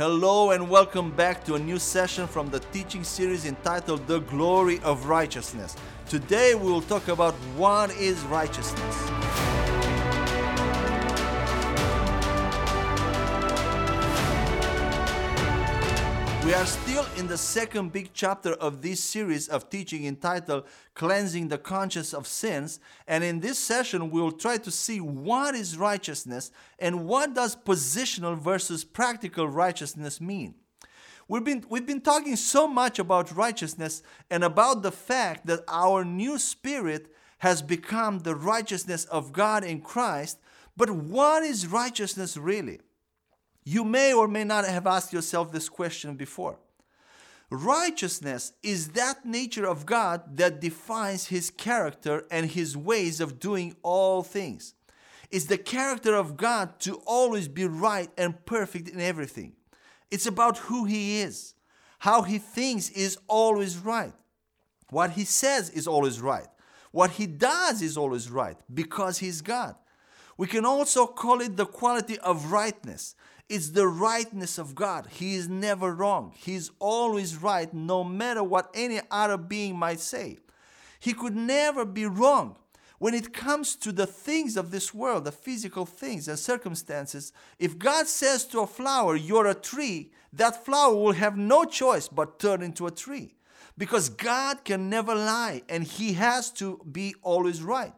Hello and welcome back to a new session from the teaching series entitled The Glory of Righteousness. Today we will talk about what is righteousness. We are still in the second big chapter of this series of teaching entitled Cleansing the Conscience of Sins. And in this session, we will try to see what is righteousness and what does positional versus practical righteousness mean. We've been, we've been talking so much about righteousness and about the fact that our new spirit has become the righteousness of God in Christ. But what is righteousness really? You may or may not have asked yourself this question before. Righteousness is that nature of God that defines his character and his ways of doing all things. It's the character of God to always be right and perfect in everything. It's about who he is. How he thinks is always right. What he says is always right. What he does is always right because he's God. We can also call it the quality of rightness. It's the rightness of God. He is never wrong. He's always right, no matter what any other being might say. He could never be wrong. When it comes to the things of this world, the physical things and circumstances, if God says to a flower, You're a tree, that flower will have no choice but turn into a tree. Because God can never lie and He has to be always right.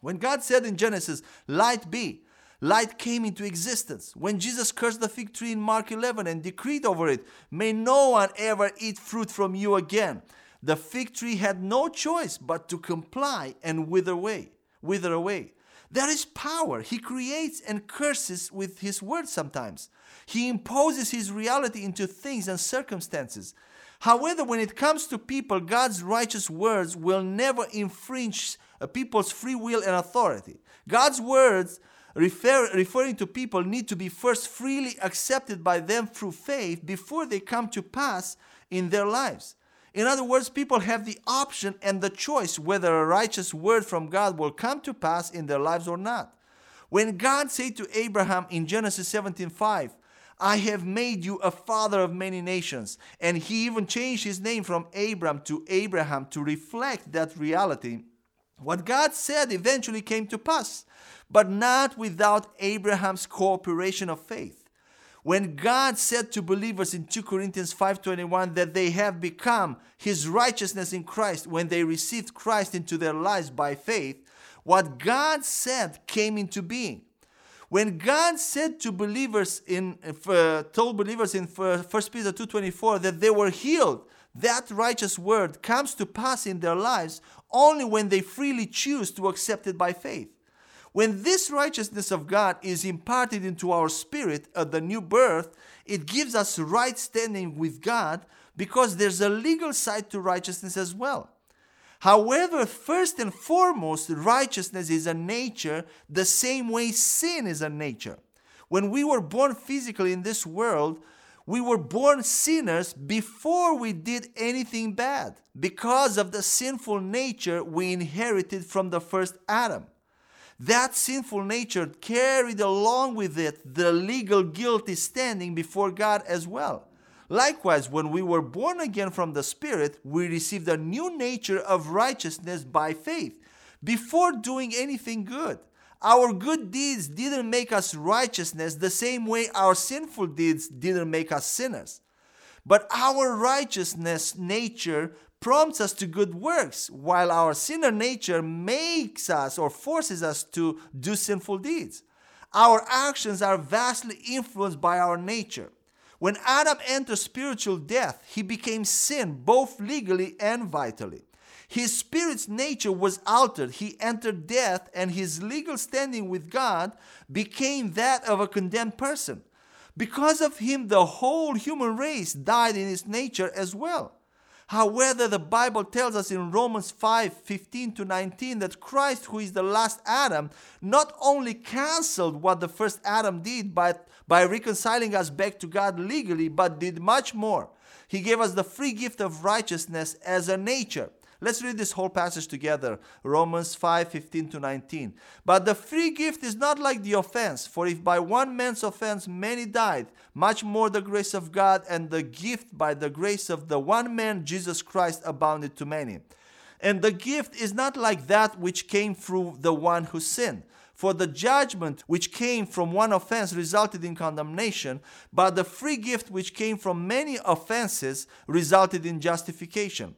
When God said in Genesis, Light be, Light came into existence when Jesus cursed the fig tree in Mark 11 and decreed over it, May no one ever eat fruit from you again. The fig tree had no choice but to comply and wither away. Wither away. There is power. He creates and curses with his word sometimes. He imposes his reality into things and circumstances. However, when it comes to people, God's righteous words will never infringe a people's free will and authority. God's words refer, referring to people need to be first freely accepted by them through faith before they come to pass in their lives. In other words, people have the option and the choice whether a righteous word from God will come to pass in their lives or not. When God said to Abraham in Genesis 17:5, I have made you a father of many nations, and he even changed his name from Abram to Abraham to reflect that reality. What God said eventually came to pass but not without Abraham's cooperation of faith. When God said to believers in 2 Corinthians 5:21 that they have become his righteousness in Christ when they received Christ into their lives by faith, what God said came into being. When God said to believers in uh, told believers in 1 Peter 2:24 that they were healed, that righteous word comes to pass in their lives only when they freely choose to accept it by faith. When this righteousness of God is imparted into our spirit at the new birth, it gives us right standing with God because there's a legal side to righteousness as well. However, first and foremost, righteousness is a nature the same way sin is a nature. When we were born physically in this world, we were born sinners before we did anything bad because of the sinful nature we inherited from the first Adam. That sinful nature carried along with it the legal guilty standing before God as well. Likewise, when we were born again from the Spirit, we received a new nature of righteousness by faith before doing anything good. Our good deeds didn't make us righteousness the same way our sinful deeds didn't make us sinners. But our righteousness nature prompts us to good works, while our sinner nature makes us or forces us to do sinful deeds. Our actions are vastly influenced by our nature. When Adam entered spiritual death, he became sin both legally and vitally. His spirit's nature was altered. He entered death, and his legal standing with God became that of a condemned person. Because of him, the whole human race died in its nature as well. However, the Bible tells us in Romans 5 15 to 19 that Christ, who is the last Adam, not only canceled what the first Adam did by, by reconciling us back to God legally, but did much more. He gave us the free gift of righteousness as a nature. Let's read this whole passage together. Romans 5 15 to 19. But the free gift is not like the offense, for if by one man's offense many died, much more the grace of God and the gift by the grace of the one man, Jesus Christ, abounded to many. And the gift is not like that which came through the one who sinned. For the judgment which came from one offense resulted in condemnation, but the free gift which came from many offenses resulted in justification.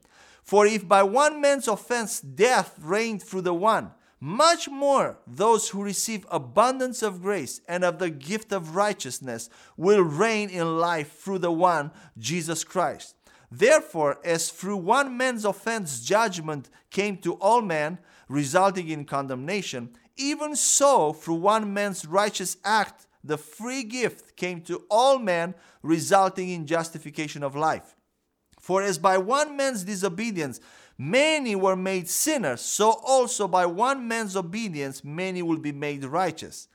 For if by one man's offense death reigned through the one, much more those who receive abundance of grace and of the gift of righteousness will reign in life through the one, Jesus Christ. Therefore, as through one man's offense judgment came to all men, resulting in condemnation, even so through one man's righteous act the free gift came to all men, resulting in justification of life. For as by one man's disobedience many were made sinners, so also by one man's obedience many will be made righteous.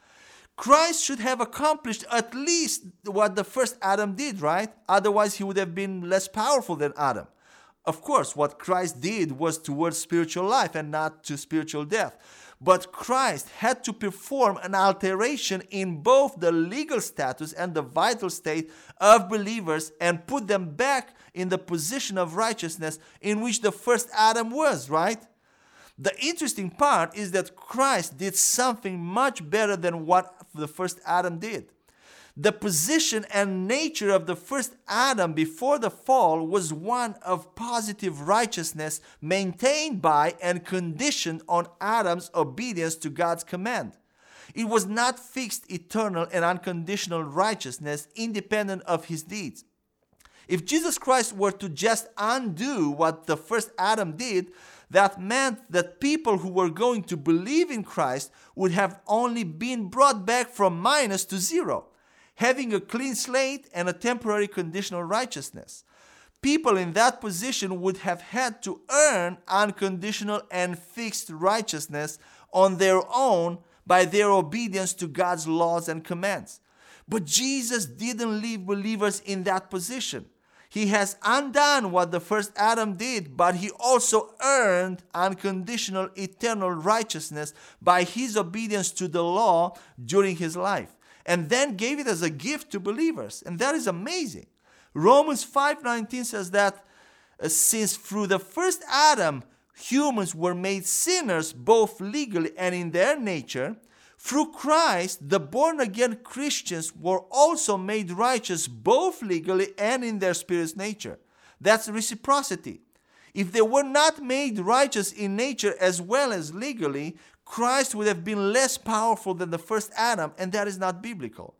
Christ should have accomplished at least what the first Adam did, right? Otherwise, he would have been less powerful than Adam. Of course, what Christ did was towards spiritual life and not to spiritual death. But Christ had to perform an alteration in both the legal status and the vital state of believers and put them back in the position of righteousness in which the first Adam was, right? The interesting part is that Christ did something much better than what the first Adam did. The position and nature of the first Adam before the fall was one of positive righteousness maintained by and conditioned on Adam's obedience to God's command. It was not fixed, eternal, and unconditional righteousness independent of his deeds. If Jesus Christ were to just undo what the first Adam did, that meant that people who were going to believe in Christ would have only been brought back from minus to zero having a clean slate and a temporary conditional righteousness. People in that position would have had to earn unconditional and fixed righteousness on their own by their obedience to God's laws and commands. But Jesus didn't leave believers in that position. He has undone what the first Adam did, but he also earned unconditional eternal righteousness by his obedience to the law during his life and then gave it as a gift to believers. And that is amazing. Romans 5:19 says that uh, since through the first Adam humans were made sinners both legally and in their nature, through Christ the born again Christians were also made righteous both legally and in their spirit's nature. That's reciprocity. If they were not made righteous in nature as well as legally, Christ would have been less powerful than the first Adam, and that is not biblical.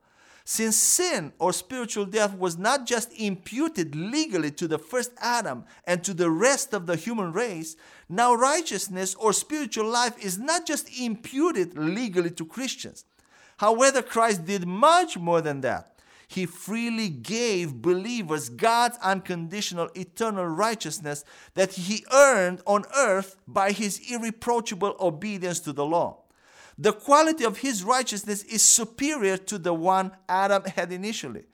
Since sin or spiritual death was not just imputed legally to the first Adam and to the rest of the human race, now righteousness or spiritual life is not just imputed legally to Christians. However, Christ did much more than that. He freely gave believers God's unconditional eternal righteousness that he earned on earth by his irreproachable obedience to the law. The quality of his righteousness is superior to the one Adam had initially.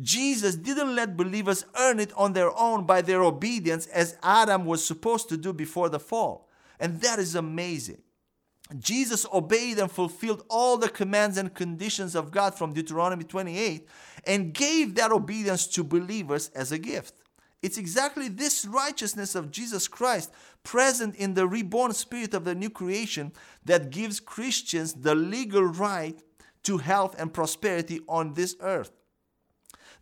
Jesus didn't let believers earn it on their own by their obedience as Adam was supposed to do before the fall. And that is amazing. Jesus obeyed and fulfilled all the commands and conditions of God from Deuteronomy 28 and gave that obedience to believers as a gift. It's exactly this righteousness of Jesus Christ present in the reborn spirit of the new creation that gives Christians the legal right to health and prosperity on this earth.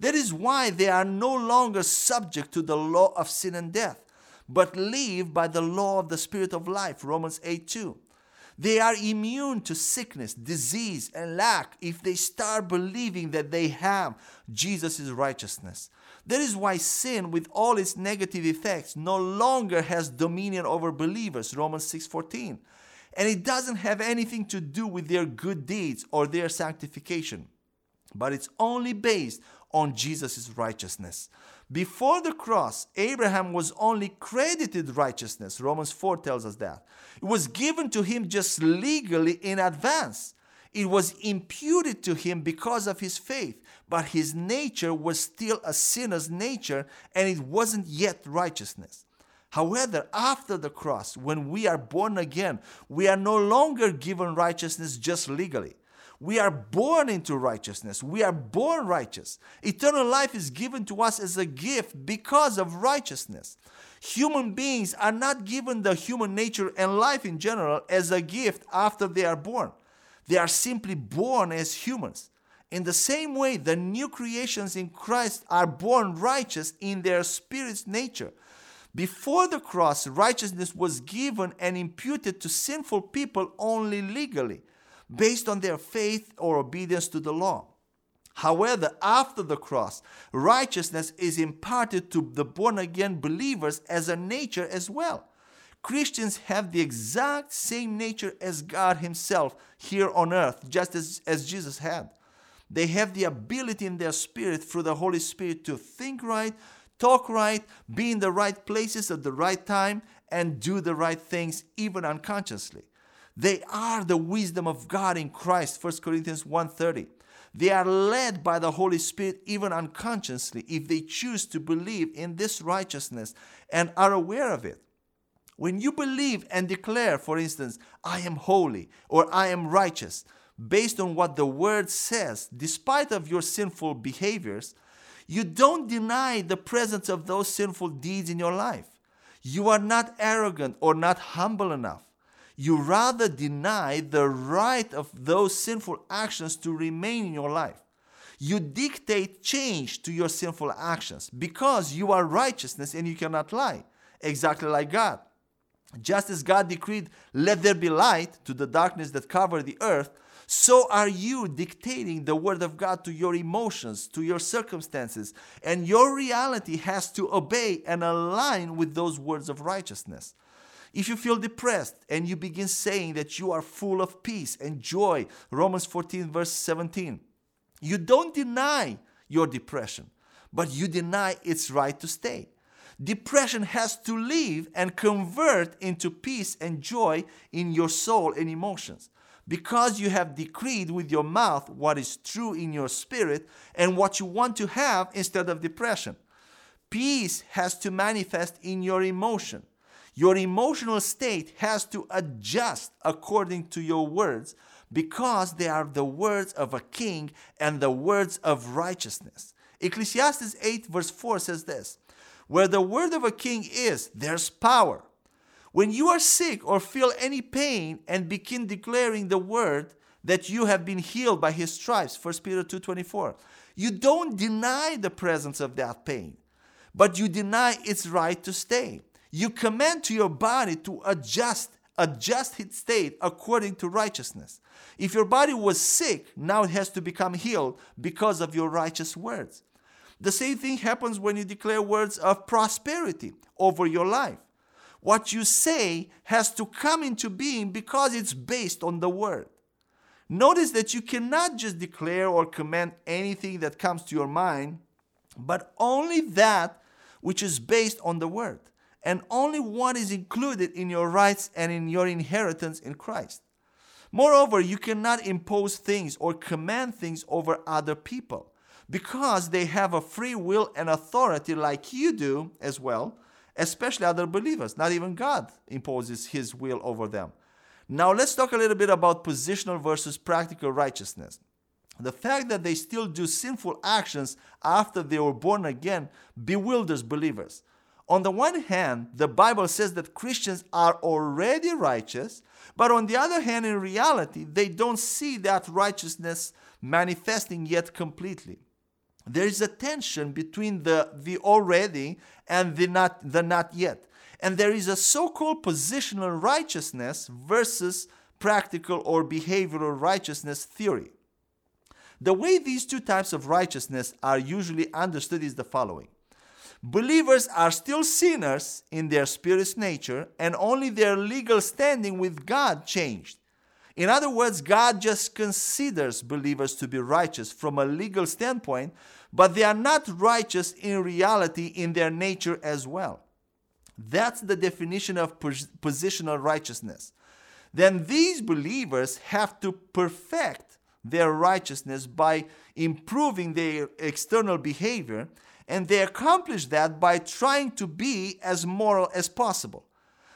That is why they are no longer subject to the law of sin and death, but live by the law of the spirit of life. Romans 8 2. They are immune to sickness, disease, and lack if they start believing that they have Jesus' righteousness. That is why sin, with all its negative effects, no longer has dominion over believers. Romans 6:14. And it doesn't have anything to do with their good deeds or their sanctification, but it's only based on Jesus' righteousness. Before the cross, Abraham was only credited righteousness. Romans 4 tells us that. It was given to him just legally in advance. It was imputed to him because of his faith, but his nature was still a sinner's nature and it wasn't yet righteousness. However, after the cross, when we are born again, we are no longer given righteousness just legally. We are born into righteousness. We are born righteous. Eternal life is given to us as a gift because of righteousness. Human beings are not given the human nature and life in general as a gift after they are born. They are simply born as humans. In the same way, the new creations in Christ are born righteous in their spirit's nature. Before the cross, righteousness was given and imputed to sinful people only legally, based on their faith or obedience to the law. However, after the cross, righteousness is imparted to the born again believers as a nature as well. Christians have the exact same nature as God Himself here on earth, just as, as Jesus had. They have the ability in their spirit through the Holy Spirit to think right, talk right, be in the right places at the right time, and do the right things even unconsciously. They are the wisdom of God in Christ, 1 Corinthians 1:30. They are led by the Holy Spirit even unconsciously if they choose to believe in this righteousness and are aware of it. When you believe and declare, for instance, I am holy or I am righteous, based on what the word says, despite of your sinful behaviors, you don't deny the presence of those sinful deeds in your life. You are not arrogant or not humble enough. You rather deny the right of those sinful actions to remain in your life. You dictate change to your sinful actions because you are righteousness and you cannot lie, exactly like God. Just as God decreed, let there be light to the darkness that covered the earth, so are you dictating the word of God to your emotions, to your circumstances, and your reality has to obey and align with those words of righteousness. If you feel depressed and you begin saying that you are full of peace and joy, Romans 14, verse 17, you don't deny your depression, but you deny its right to stay. Depression has to leave and convert into peace and joy in your soul and emotions because you have decreed with your mouth what is true in your spirit and what you want to have instead of depression. Peace has to manifest in your emotion. Your emotional state has to adjust according to your words because they are the words of a king and the words of righteousness. Ecclesiastes 8, verse 4 says this Where the word of a king is, there's power. When you are sick or feel any pain and begin declaring the word that you have been healed by his stripes, 1 Peter 2:24, you don't deny the presence of that pain, but you deny its right to stay. You command to your body to adjust adjust its state according to righteousness. If your body was sick, now it has to become healed because of your righteous words. The same thing happens when you declare words of prosperity over your life. What you say has to come into being because it's based on the word. Notice that you cannot just declare or command anything that comes to your mind, but only that which is based on the word, and only what is included in your rights and in your inheritance in Christ. Moreover, you cannot impose things or command things over other people because they have a free will and authority like you do as well especially other believers. Not even God imposes his will over them. Now, let's talk a little bit about positional versus practical righteousness. The fact that they still do sinful actions after they were born again bewilders believers. On the one hand, the Bible says that Christians are already righteous, but on the other hand, in reality, they don't see that righteousness manifesting yet completely there is a tension between the, the already and the not, the not yet. And there is a so called positional righteousness versus practical or behavioral righteousness theory. The way these two types of righteousness are usually understood is the following Believers are still sinners in their spirit's nature, and only their legal standing with God changed. In other words, God just considers believers to be righteous from a legal standpoint, but they are not righteous in reality in their nature as well. That's the definition of positional righteousness. Then these believers have to perfect their righteousness by improving their external behavior, and they accomplish that by trying to be as moral as possible.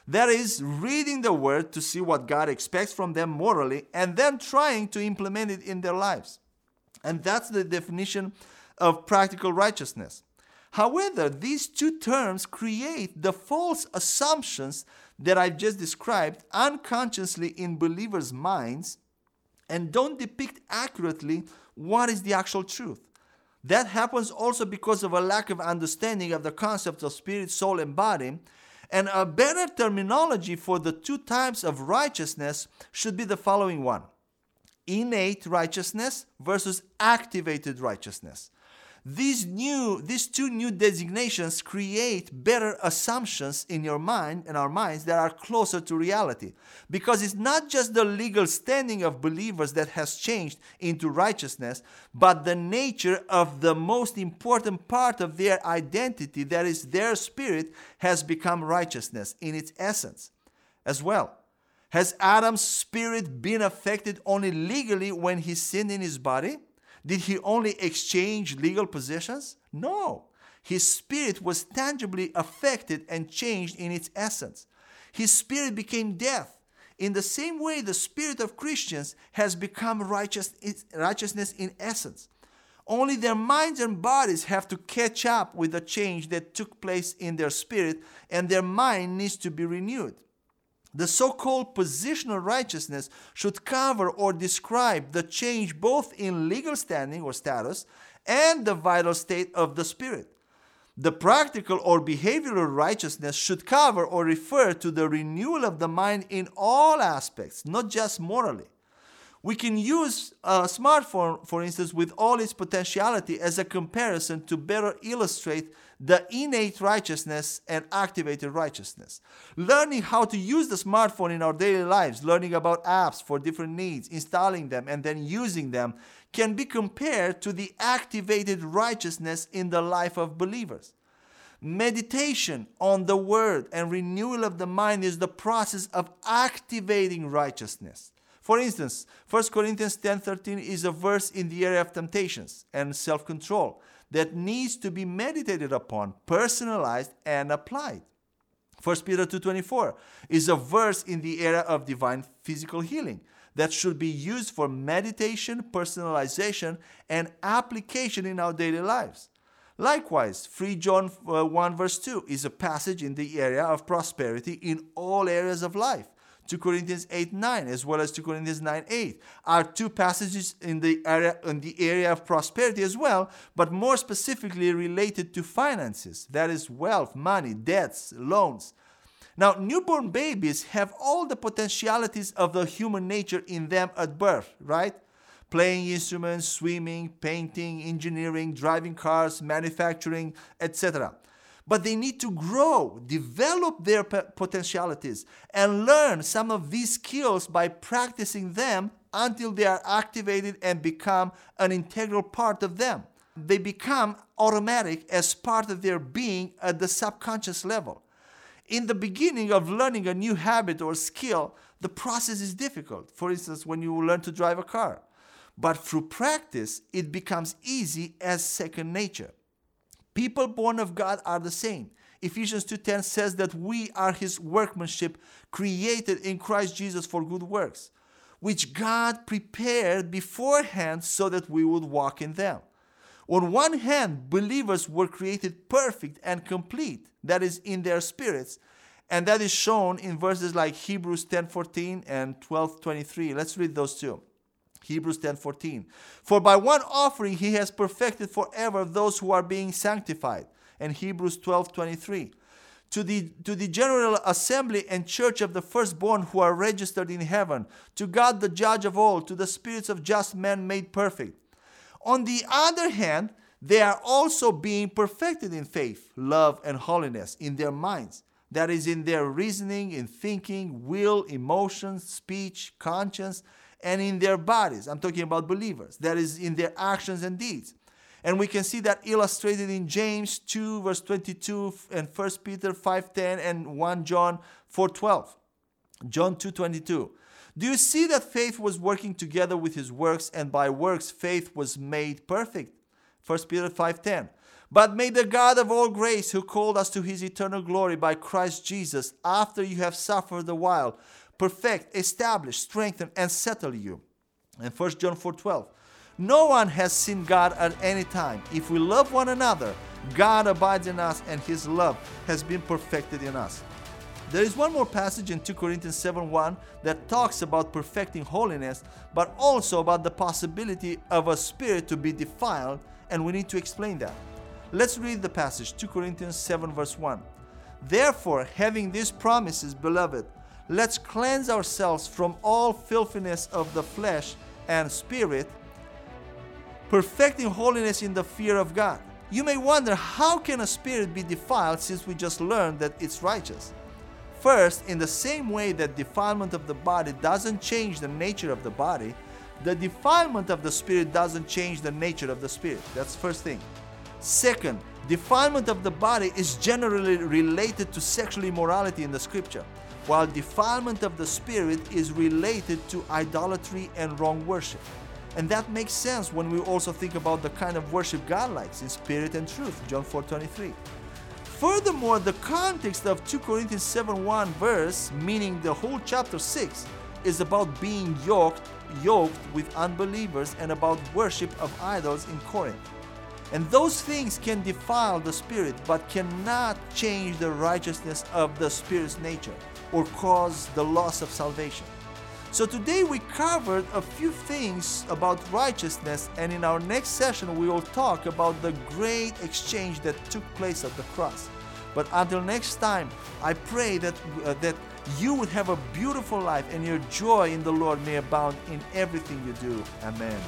That is, reading the Word to see what God expects from them morally and then trying to implement it in their lives. And that's the definition of practical righteousness. However, these two terms create the false assumptions that I've just described unconsciously in believers' minds and don't depict accurately what is the actual truth. That happens also because of a lack of understanding of the concept of spirit, soul, and body. And a better terminology for the two types of righteousness should be the following one innate righteousness versus activated righteousness. These new, these two new designations create better assumptions in your mind and our minds that are closer to reality. Because it's not just the legal standing of believers that has changed into righteousness, but the nature of the most important part of their identity, that is, their spirit, has become righteousness in its essence as well. Has Adam's spirit been affected only legally when he sinned in his body? Did he only exchange legal possessions? No. His spirit was tangibly affected and changed in its essence. His spirit became death. In the same way, the spirit of Christians has become righteous, righteousness in essence. Only their minds and bodies have to catch up with the change that took place in their spirit, and their mind needs to be renewed. The so called positional righteousness should cover or describe the change both in legal standing or status and the vital state of the spirit. The practical or behavioral righteousness should cover or refer to the renewal of the mind in all aspects, not just morally. We can use a smartphone, for instance, with all its potentiality as a comparison to better illustrate the innate righteousness and activated righteousness. Learning how to use the smartphone in our daily lives, learning about apps for different needs, installing them, and then using them can be compared to the activated righteousness in the life of believers. Meditation on the word and renewal of the mind is the process of activating righteousness. For instance, 1 Corinthians 10:13 is a verse in the area of temptations and self-control that needs to be meditated upon, personalized, and applied. 1 Peter 2:24 is a verse in the area of divine physical healing that should be used for meditation, personalization, and application in our daily lives. Likewise, 3 John uh, 1 verse 2 is a passage in the area of prosperity in all areas of life. 2 Corinthians 8 9, as well as 2 Corinthians 9 8, are two passages in the area in the area of prosperity as well, but more specifically related to finances, that is wealth, money, debts, loans. Now, newborn babies have all the potentialities of the human nature in them at birth, right? Playing instruments, swimming, painting, engineering, driving cars, manufacturing, etc but they need to grow, develop their potentialities, and learn some of these skills by practicing them until they are activated and become an integral part of them. They become automatic as part of their being at the subconscious level. In the beginning of learning a new habit or skill, the process is difficult. For instance, when you learn to drive a car. But through practice, it becomes easy as second nature. People born of God are the same. Ephesians 2:10 says that we are his workmanship created in Christ Jesus for good works, which God prepared beforehand so that we would walk in them. On one hand, believers were created perfect and complete, that is in their spirits, and that is shown in verses like Hebrews 10:14 and 12:23. Let's read those two. Hebrews 10:14. For by one offering he has perfected forever those who are being sanctified. And Hebrews 12:23. To the, to the general assembly and church of the firstborn who are registered in heaven, to God the judge of all, to the spirits of just men made perfect. On the other hand, they are also being perfected in faith, love, and holiness in their minds. That is, in their reasoning, in thinking, will, emotions, speech, conscience, and in their bodies. I'm talking about believers. That is in their actions and deeds. And we can see that illustrated in James 2 verse 22 and 1 Peter 5:10 and 1 John 4:12. John 2:22. Do you see that faith was working together with his works, and by works faith was made perfect? 1 Peter 5:10. But may the God of all grace, who called us to his eternal glory by Christ Jesus, after you have suffered a while, perfect, establish, strengthen, and settle you. And 1 John 4:12. No one has seen God at any time. If we love one another, God abides in us, and his love has been perfected in us. There is one more passage in 2 Corinthians 7:1 that talks about perfecting holiness, but also about the possibility of a spirit to be defiled, and we need to explain that. Let's read the passage 2 Corinthians 7, verse 1. Therefore, having these promises, beloved, let's cleanse ourselves from all filthiness of the flesh and spirit, perfecting holiness in the fear of God. You may wonder how can a spirit be defiled since we just learned that it's righteous? First, in the same way that defilement of the body doesn't change the nature of the body, the defilement of the spirit doesn't change the nature of the spirit. That's first thing. Second, defilement of the body is generally related to sexual immorality in the scripture, while defilement of the spirit is related to idolatry and wrong worship. And that makes sense when we also think about the kind of worship God likes in spirit and truth, John 4:23. Furthermore, the context of 2 Corinthians 7:1 verse, meaning the whole chapter 6, is about being yoked, yoked with unbelievers and about worship of idols in Corinth. And those things can defile the spirit, but cannot change the righteousness of the spirit's nature or cause the loss of salvation. So today we covered a few things about righteousness, and in our next session we will talk about the great exchange that took place at the cross. But until next time, I pray that uh, that you would have a beautiful life and your joy in the Lord may abound in everything you do. Amen.